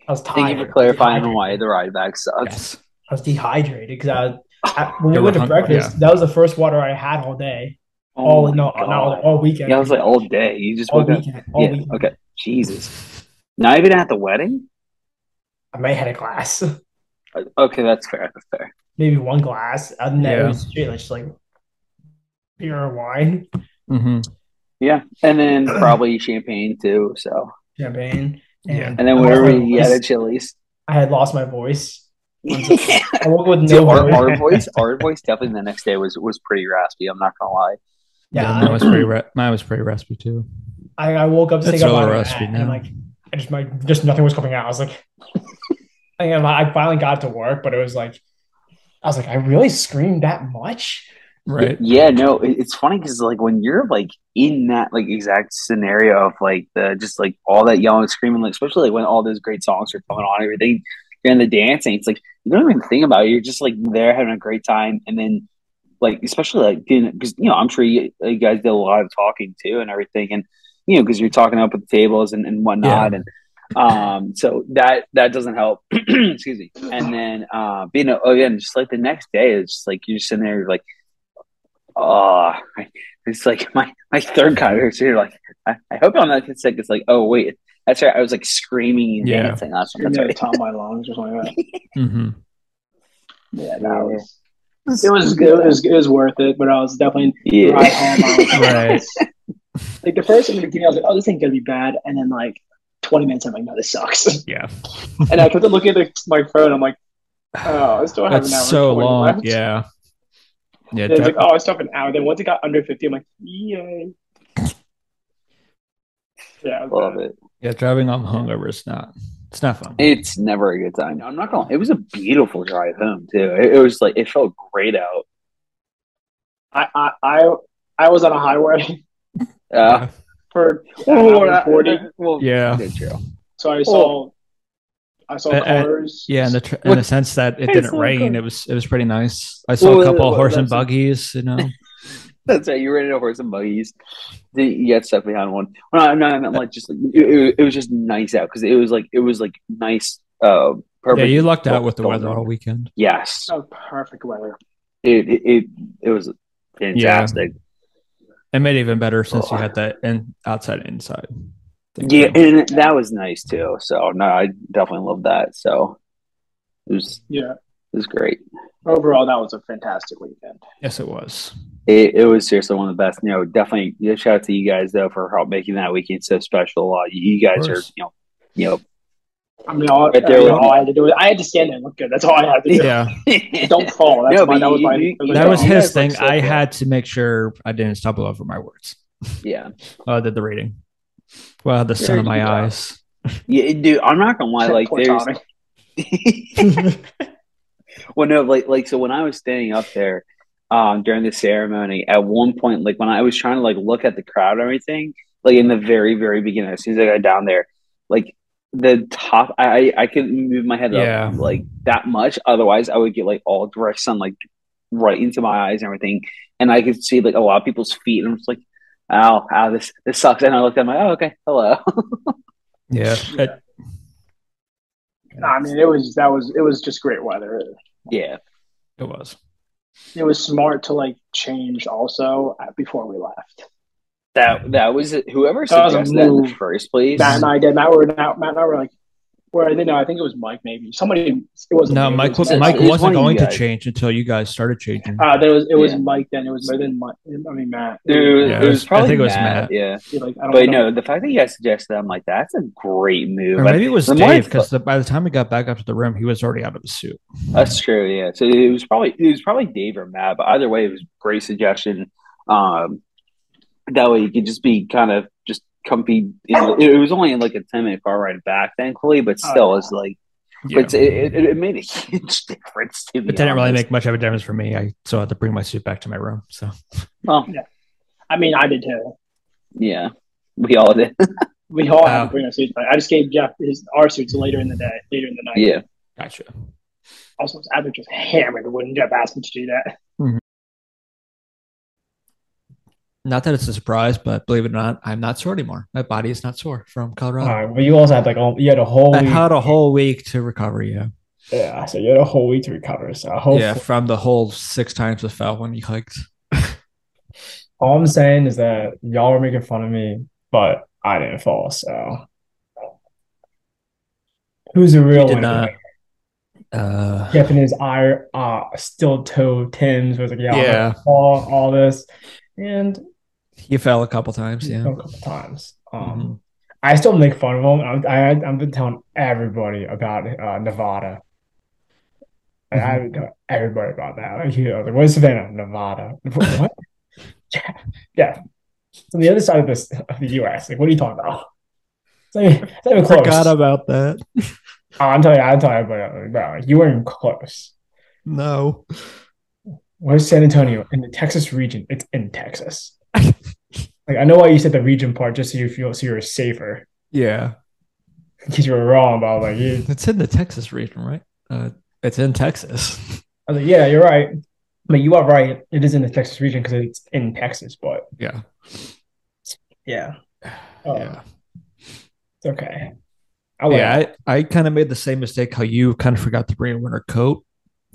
I was tired. Thank you for clarifying dehydrated. why the ride back sucks. Yes. I was dehydrated because I, I when we went to hungry, breakfast. That was the first water I had all day. Oh all my no, all, all weekend. Yeah, I was like all day. You just all woke up. weekend. All Yeah. weekend. Okay. Jesus. Not even at the wedding. I may have had a glass, uh, Okay, that's fair. That's fair. maybe one glass, and then Yeah. it was straight like just like beer or wine, hmm Yeah, and then probably champagne too. So, champagne, and, Yeah. and then I we lost my had voice. at Chili's. I had lost my voice. yeah. I woke up with Dude, no our, voice. our voice, our voice definitely the next day was was pretty raspy. I'm not gonna lie. Yeah, Yeah, mine was pretty. Ra- mine was pretty raspy too. I, I woke up to It's think about all it, raspy and I'm now. like, I just my just nothing was coming out. I was like, and I finally got to work, but it was like, I was like, I really screamed that much. Right. Yeah, no, it's funny because like when you're like in that like exact scenario of like the just like all that yelling, and screaming, like especially like when all those great songs are coming on, everything, you're in the dancing. It's like you don't even think about it. You're just like there having a great time, and then like especially like because you know I'm sure you, you guys did a lot of talking too and everything, and you know because you're talking up at the tables and, and whatnot, and um so that that doesn't help. Excuse me. And then uh being oh again just like the next day, it's just like you're sitting there like oh, it's like my, my third conversation. Like, I, I hope I'm not sick. It's like, oh wait, that's right. I was like screaming and Yeah. dancing. That's, Screaming that's at the right. top of my lungs or something like that. hmm Yeah, that was. It was good. It was, it was worth it, but I was definitely Yeah. ride home. I was Right. like the first in the beginning, I was like, "Oh, this ain't gonna be bad," and then like 20 minutes, I'm like, "No, this sucks." Yeah. and I kept on looking at the, my phone. I'm like, "Oh, I still have That's an hour." so long. left. Yeah. Yeah. It's like, "Oh, I still have an hour." Then once it got under 50, I'm like, "Yay!" Yeah, I Love bad. it. yeah. Driving on hungover is not. It's not fun. It's never a good time. I'm not gonna. It was a beautiful drive home too. It, it was like it felt great out. I, I, I, I was on a highway Yeah. for oh, well, an 40, well, Yeah. good so I saw, I saw cars. Yeah, in the tr- in the sense that it didn't rain, good. it was it was pretty nice. I saw Well, a couple well, of horse and buggies. You know. That's right. You ran into horse and buggies. The- You got stuff behind one. Well, no, I meant like just like, it, it, it was just nice out because it was like it was like nice. Uh, yeah, you lucked out with the weather all weekend. Yes, Oh, perfect weather. it it it, it was fantastic. It made it even better since you had that in outside and inside. Thing Yeah, going. and that was nice too. So no, I definitely love that. So it was Yeah. it was great. Overall, that was a fantastic weekend. Yes, it was. It, it was seriously one of the best. You know, definitely yeah, shout out to you guys though for help making that weekend so special. Uh, you guys are course. you know you know I mean, all, Right I, mean, all I had to do was I had to stand there and look good. That's all I had to do. Yeah, Don't fall. That's No, my, that was you- my. you- that was was his thing. so I good. had to make sure I didn't stumble over my words. yeah. Uh, did the reading. Well, the sun Very in my good job. eyes. Yeah, dude, I'm not gonna lie. Like, there's well, no, like, like, so when I was standing up there, um, during the ceremony, at one point, like when I was trying to like look at the crowd and everything, like in the very, very beginning, as soon as I got down there, like the top, I, I, I couldn't move my head Yeah. up like that much. Otherwise, I would get like all direct sun, like right into my eyes and everything, and I could see like a lot of people's feet, and I'm just like, ow, ow, this, this sucks. And I looked at my, oh, okay, hello. Yeah, it- No, I mean, it was that was it was just great weather. yeah. it was. It was smart to like change also uh, before we left. That that was it. whoever That was suggested that in the first place. Matt and I did. Matt were Matt, Matt and I were like, where I didn't know. I think it was Mike. Maybe somebody. It wasn't. No, me, it Mike. was Was, Mike It's wasn't going to change until you guys started changing. Uh, there was it was Yeah. Mike. Then it was more than Mike. I mean Matt. Dude, it was, Yeah, it it was was- I probably think it was Matt, Matt. Yeah, He, like, I don't, but I don't- no, the fact that you guys suggested, that, I'm like, that's a great move. Or maybe it was The Dave because by the time we got back up to the room, he was already out of the suit. That's true. Yeah. So it was probably it was probably Dave or Matt, but either way, it was a great suggestion. Um, that way you could just be kind of just comfy. You know, it, it was only like a ten minute car ride back, thankfully, but Oh, still, yeah. it's like, Yeah. but it, it, it made a huge difference to me. It didn't really make much of a difference for me. I still had to bring my suit back to my room. So Well, I mean, I did too. yeah, we all did. We all had to bring our suits back. I just gave Jeff his our suits later in the day, later in the night. yeah. gotcha. Also, I was just hammered when Jeff asked me to do that. Not that it's a surprise, but believe it or not, I'm not sore anymore. My body is not sore from Colorado. right, but you also had like all, you had a whole I week. had a whole week to recover. Yeah, yeah, so you had a whole week to recover. So hopefully, yeah, from the whole six times I fell when you hiked. all I'm saying is that y'all were making fun of me, but I didn't fall. So who's the real winner? not. Uh, his eye, uh, still toe Tim's was like, yeah, Yeah. fall, all this, and you fell a couple times. Yeah, a couple times. Um, Mhm. I still make fun of him. I, I I've been telling everybody about uh, Nevada. Like, Mm-hmm. I've been telling everybody about that. Like, you know, like, where's Savannah? Nevada. What? yeah, yeah. On the other side of this of the U.S. Like, what are you talking about? It's even, it's even close. Forgot about that. Oh, I'm telling you, I'm telling everybody, bro, like, you weren't even close. No. Where's San Antonio? In the Texas region. It's in Texas. Like I know why you said the region part, just so you feel so you're safer. Yeah. In case you were wrong, but like, you, It's in the Texas region, right? Uh, it's in Texas. I was like, yeah, you're right. But you are right. It is in the Texas region because it's in Texas. But Yeah. yeah, Oh, yeah. it's okay. I like yeah, I, I kind of made the same mistake how you kind of forgot to bring a winter coat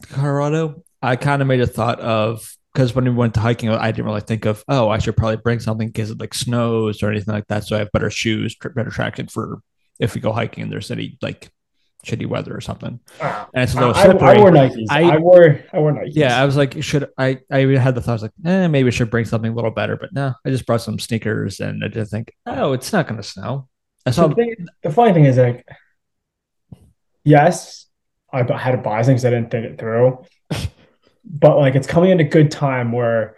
Colorado. I kind of made a thought of because when we went to hiking, I didn't really think of, oh, I should probably bring something in case it like snows or anything like that. So I have better shoes, better traction for if we go hiking and there's any like shitty weather or something. Uh, And it's a I, little I, slippery. I wore Nikes. I, I- wore I wore Nikes. yeah, I was like, should I? I had the thought, I was like, eh, maybe I should bring something a little better. But no, I just brought some sneakers and I did think, oh, it's not going to snow. I So saw, the, thing, the funny thing is like, yes, I had to buy things. I didn't think it through, but like it's coming at a good time where,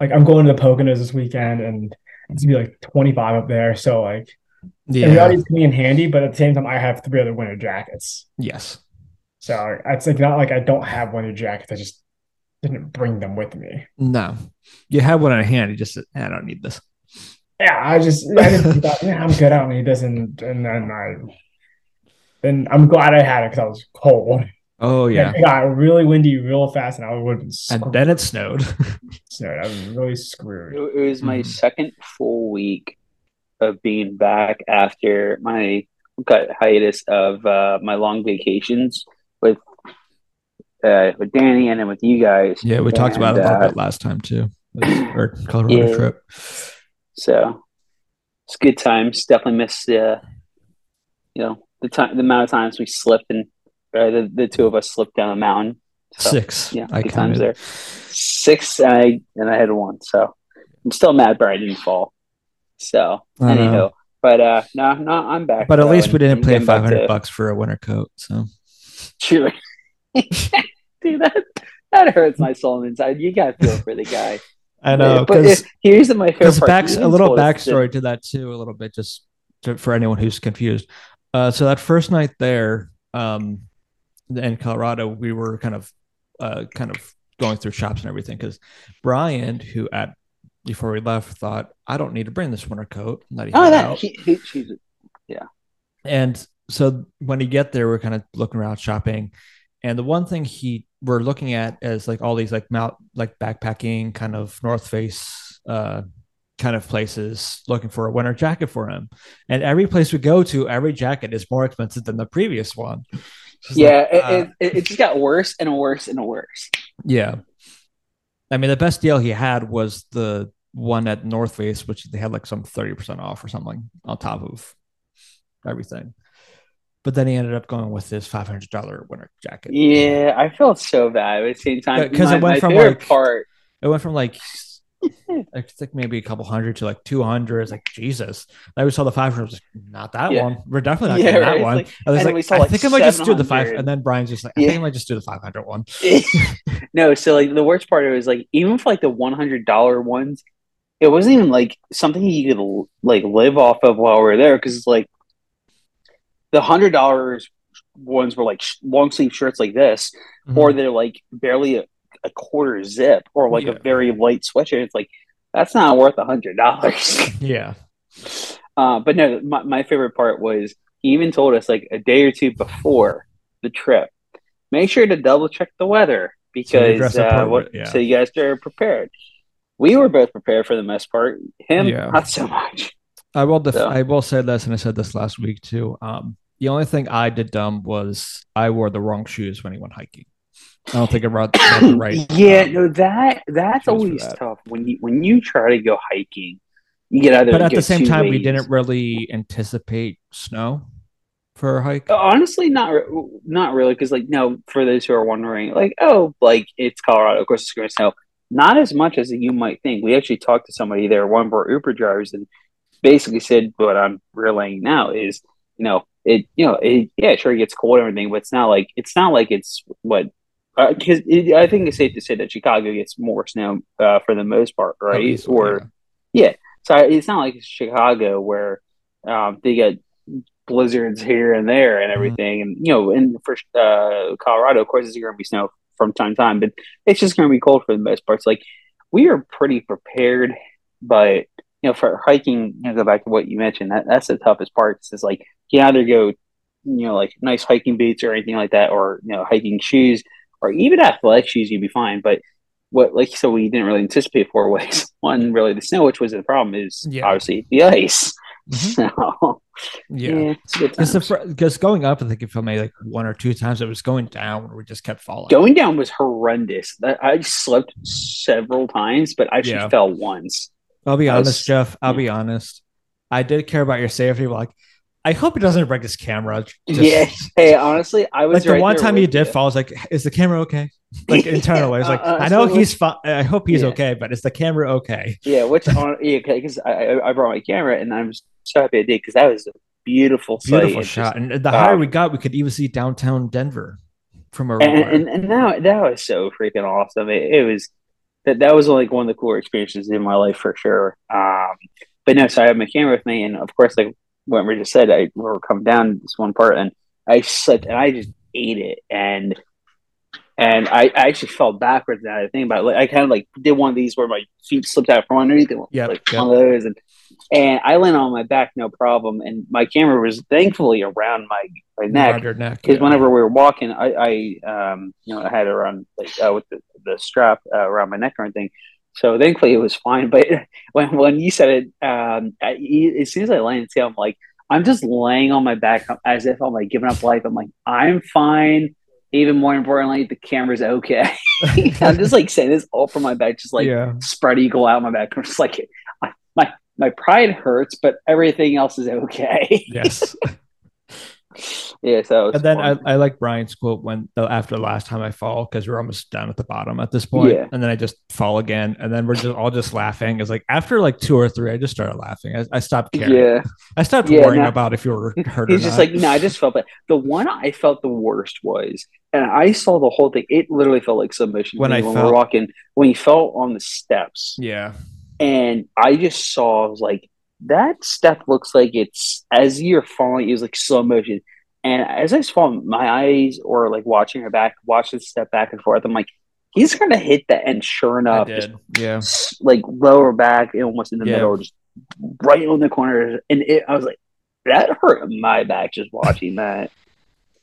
like, I'm going to the Poconos this weekend and it's gonna be like 25 up there. So like, yeah, everybody's coming in handy, but at the same time, I have three other winter jackets. yes, So it's like not like I don't have winter jackets. I just didn't bring them with me. no, you have one in hand. You just, said, I don't need this. Yeah, I just I didn't thought, yeah, I'm good. I don't need this, and and then I then I'm glad I had it because I was cold. Oh yeah, It got really windy real fast, and I would have been and then it snowed. snowed. I was really screwed. It, it was my Mhm. second full week of being back after my cut hiatus of uh, my long vacations with uh, with Danny and then with you guys. yeah, we talked about it a little uh, bit last time too, or Colorado Yeah. trip. So it's good times. Definitely miss the, you know, the time, the amount of times we slipped and uh, the the two of us slipped down a mountain. So, Six. Yeah, I times there. Six, and I and I had one. So I'm still mad, but I didn't fall. So anyhow, but uh, no, no, I'm back. But at though, least we didn't pay five hundred to- bucks for a winter coat. So True. Dude, that that hurts my soul inside. You got to feel for the guy. I know but because it- here's my favorite part. back a little told us that- backstory to that too, a little bit, just to, for anyone who's confused. Uh, so that first night there, um, in Colorado, we were kind of, uh, kind of going through shops and everything. Because Brian, who at before we left, thought I don't need to bring this winter coat. Oh, that he, he, she's And so when you get there, we're kind of looking around shopping. And the one thing he we're looking at is like all these like mount like backpacking kind of North Face uh kind of places looking for a winter jacket for him. And every place we go to, every jacket is more expensive than the previous one. Yeah. like, it, uh, it, it, it just got worse and worse and worse. yeah. I mean, the best deal he had was the one at North Face, which they had like some 30% off or something on top of everything. But then he ended up going with this $500 winter jacket. Yeah, I felt so bad. At the same time, Because it went my from, like- part. It went from like, I think maybe a couple hundred to like 200. It's like, Jesus. Then we saw the 500. I was like, not that Yeah. one. We're definitely not Yeah, getting right. that one. like- I was like, we saw, I like, think I might just do the five. And then Brian's just like, I Yeah. think I might just do the 500 one. no, so like the worst part of it was like even for like the one hundred dollar ones, it wasn't even like something you could like live off of while we were there because it's like the hundred dollars ones were like long sleeve shirts like this, Mm-hmm. or they're like barely a, quarter zip, or like Yeah. a very light sweatshirt. It's like that's not worth a hundred dollars. yeah. Uh, but no, my, my favorite part was he even told us like a day or two before the trip, make sure to double check the weather because dress uh, what, yeah. so you guys are prepared. we were both prepared for the most part. Him, Yeah. not so much. I will. Def- So- I will say this, and I said this last week too. Um, the only thing I did dumb was I wore the wrong shoes when he went hiking. I don't think I brought brought the right. yeah, um, no, that that's always that. tough when you when you try to go hiking. You get either but at the same two time, we didn't really anticipate snow for a hike. honestly not re- not really because like no for those who are wondering like oh like it's colorado of course it's going to snow not as much as you might think we actually talked to somebody there one of our uber drivers and basically said what i'm relaying now is you know it you know it yeah sure it gets cold and everything but it's not like it's not like it's what because I think it's safe to say that Chicago gets more snow uh, for the most part, right? least, or yeah. so it's not like it's Chicago where um, they get blizzards here and there and everything. And, you know, in for uh, Colorado, of course, it's going to be snow from time to time, but it's just going to be cold for the most part. It's like we are pretty prepared, but, you know, for hiking, you know, go back to what you mentioned, that, that's the toughest part. It's like you either go, you know, like nice hiking boots or anything like that, or, you know, hiking shoes, or even athletic shoes, you'd be fine. But what, like, so we didn't really anticipate four ways. One, really the snow, which was the problem, is Yeah. obviously the ice. Mhm. So, Yeah. yeah, it's a good Because times. because going up, I think it felt maybe like one or two times. It was going down where we just kept falling. Going down was horrendous. I slept several times, but I actually Yeah. fell once. I'll be I was- honest, Jeff. I'll yeah. be honest. I did care about your safety. Like, I hope he doesn't break his camera. Just- yeah. Hey, honestly, I was Like the right one time you did fall, I was like, "Is the camera okay?" Like internally, I was like, Uh, uh, "I know he's fine. I hope he's Yeah. okay, but is the camera okay?" Yeah, which on yeah, because I, I brought my camera and I'm so happy I did because that was a beautiful. Beautiful It shot, just- and the higher um, we got, we could even see downtown Denver from a and, and and that that was so freaking awesome. It, it was that that was like one of the cooler experiences in my life for sure. Um, but no, so I had my camera with me, and of course, like what we just said, I we were coming down this one part, and I slept, and I just ate it, and and I, I actually fell backwards. Now I think about it, like I kind of like did one of these where my feet slipped out from underneath, it, Yep, like yep. one of those, and and I landed on my back, no problem, and my camera was thankfully around my my neck around your neck. because yeah. whenever we were walking, I, I um, you know, I had it around like uh, with the, the strap uh, around my neck or anything. So thankfully it was fine. But when when you said it, um, I, as soon as I landed, I'm like, I'm just laying on my back as if I'm like giving up life. I'm like, I'm fine. Even more importantly, the camera's okay. I'm just like saying this all from my back, just like yeah, spread eagle out my back. I'm just like, I, my my pride hurts, but everything else is okay. yes. yeah. So And then fun. I, I like Brian's quote when the, after the last time I fall because we're almost down at the bottom at this point, Yeah. and then I just fall again, and then we're just all just laughing. It's like after like two or three, I just started laughing. I, I stopped caring. yeah. I stopped Yeah, worrying no. about if you were hurt. He's just not. like, no, I just felt bad. The one I felt the worst was, and I saw the whole thing. It literally felt like submission When I when we fell- were walking. When he fell on the steps, yeah, and I just saw, I was like, that step looks like it's as you're falling, it was like slow motion. And as I was falling, my eyes or like watching her back, watching the step back and forth. I'm like, he's gonna hit that, and sure enough, just. Yeah, like lower back, almost in the Yeah. middle, just right on the corner. And it, I was like, that hurt my back just watching that.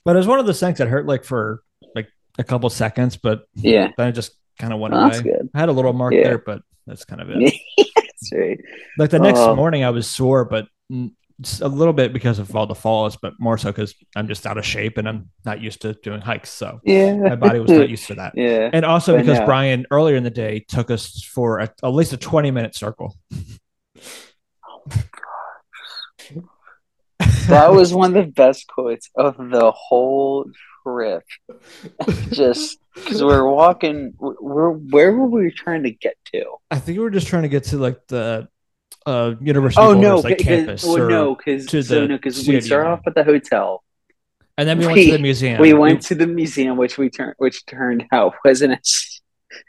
but it was one of those things that hurt like for like a couple seconds, but Yeah, then it just kind of went Well, that's away. good. I had a little mark Yeah. there, but that's kind of it. Right. Like the next Oh. morning, I was sore, but a little bit because of all the falls, but more so because I'm just out of shape and I'm not used to doing hikes. So Yeah, my body was not used to that. yeah, And also But because no. Brian earlier in the day took us for a, at least a 20 minute circle. Oh that was one of the best quotes of the whole trip. Just because we're walking, we're where were we trying to get to? I think we were just trying to get to like the uh, University Oh no, like ca- ca- campus. well, no, because so no, because we started off at the hotel. And then we went to the museum. we went to the museum, which we turned, which turned out wasn't as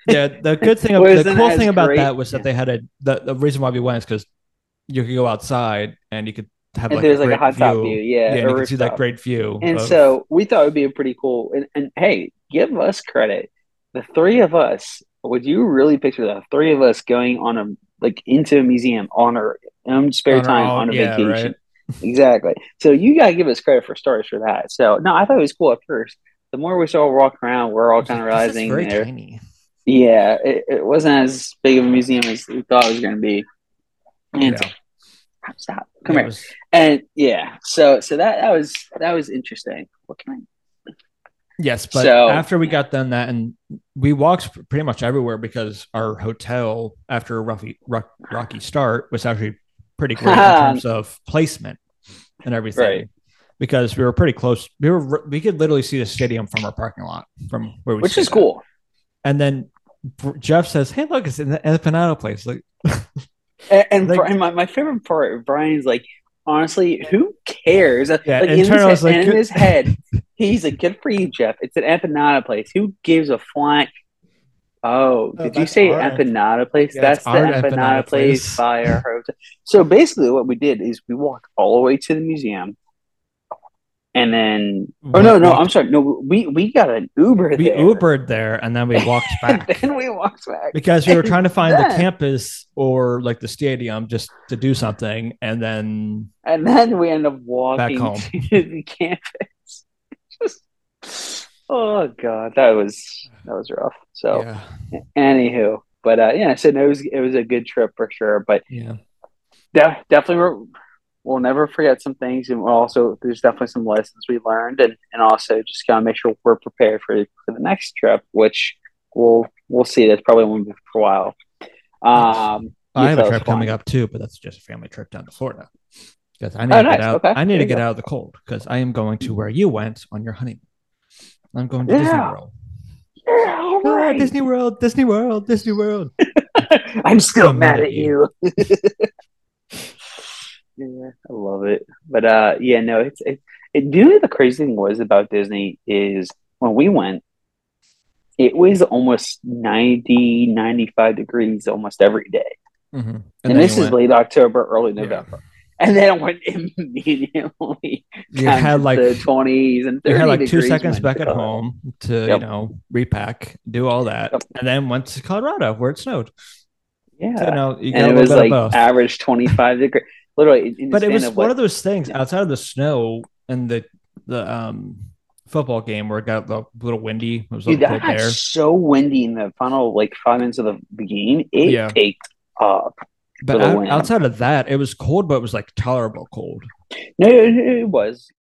yeah, the good thing, the cool thing about great. that was that they had a the, the reason why we went is because you could go outside and you could have and like there's a like a hot top view. view, yeah, and you could see that great view. And of- so we thought it would be a pretty cool. And, and hey, give us credit. The three of us. Would you really picture the three of us going on a like into a museum on our own spare On time own- on a yeah, vacation? right. Exactly. So you gotta give us credit for starters for that. So no, I thought it was cool at first. The more we started walking around, we're all kind of like, this is realizing very there. tiny. Yeah, it, it wasn't as big of a museum as we thought it was going to be. And Yeah. Stop, come It here. was- And yeah, so so that that was that was interesting. What can Yes, but So- after we got done that, and we walked pretty much everywhere because our hotel, after a roughy, rock, rocky start, was actually pretty great in terms of placement and everything. Right. Because we were pretty close. We were we could literally see the stadium from our parking lot from where we. Which is at. cool. And then Jeff says, "Hey, look, it's in the empanada place." Like, And, and Like- Brian, my, my favorite part, Brian's like, honestly, who cares? Yeah, like, in his, head, like, in his head, he's like, good for you, Jeff. It's an empanada place. Who gives a flying? Oh, Oh, did you say our emp- empanada place? Yeah, that's the empanada, empanada place, place. by our hotel. So basically, what we did is we walked all the way to the museum, and then oh no, no, I'm sorry, no, we we got an Uber we there. Ubered there, and then we walked back. then we walked back. because we were trying to find the campus or like the stadium just to do something and then And then we end up walking back home. to the campus. Just, oh god, that was that was rough. So, yeah anywho, but uh, yeah, so no, it was it was a good trip for sure. But yeah de- definitely, we're, we'll never forget some things, and we'll also there's definitely some lessons we learned, and and also just gotta make sure we're prepared for for the next trip, which we'll we'll see. That's probably won't be for a while. Um, i have yeah, a trip coming up too but that's just a family trip down to florida because i need Oh, to get nice. out Okay. i need There to get go. out of the cold because i am going to where you went on your honeymoon i'm going to disney world Yeah, all Ah, disney world disney world disney world I'm still I'm mad at you. yeah, I love it. But uh yeah, no, it's it, it you know the crazy thing was about Disney is when we went, it was almost 90, 95 degrees almost every day. Mhm. And, then this is went- late October, early Yeah. November. And then it went immediately you had like the 20s and 30 you had like two seconds back at home to you know repack do all that Yep. and then went to colorado where it snowed Yeah. So, you know, you got and it was like average 25 degrees. Literally, in but it was of one what- of those things Yeah. outside of the snow and the the um football game where it got a little windy. It was a Dude, little that got there. so windy in the final like five minutes of the, the game. It Yeah. picked up. But out- outside of that, it was cold, but it was like tolerable cold. No, it, it was.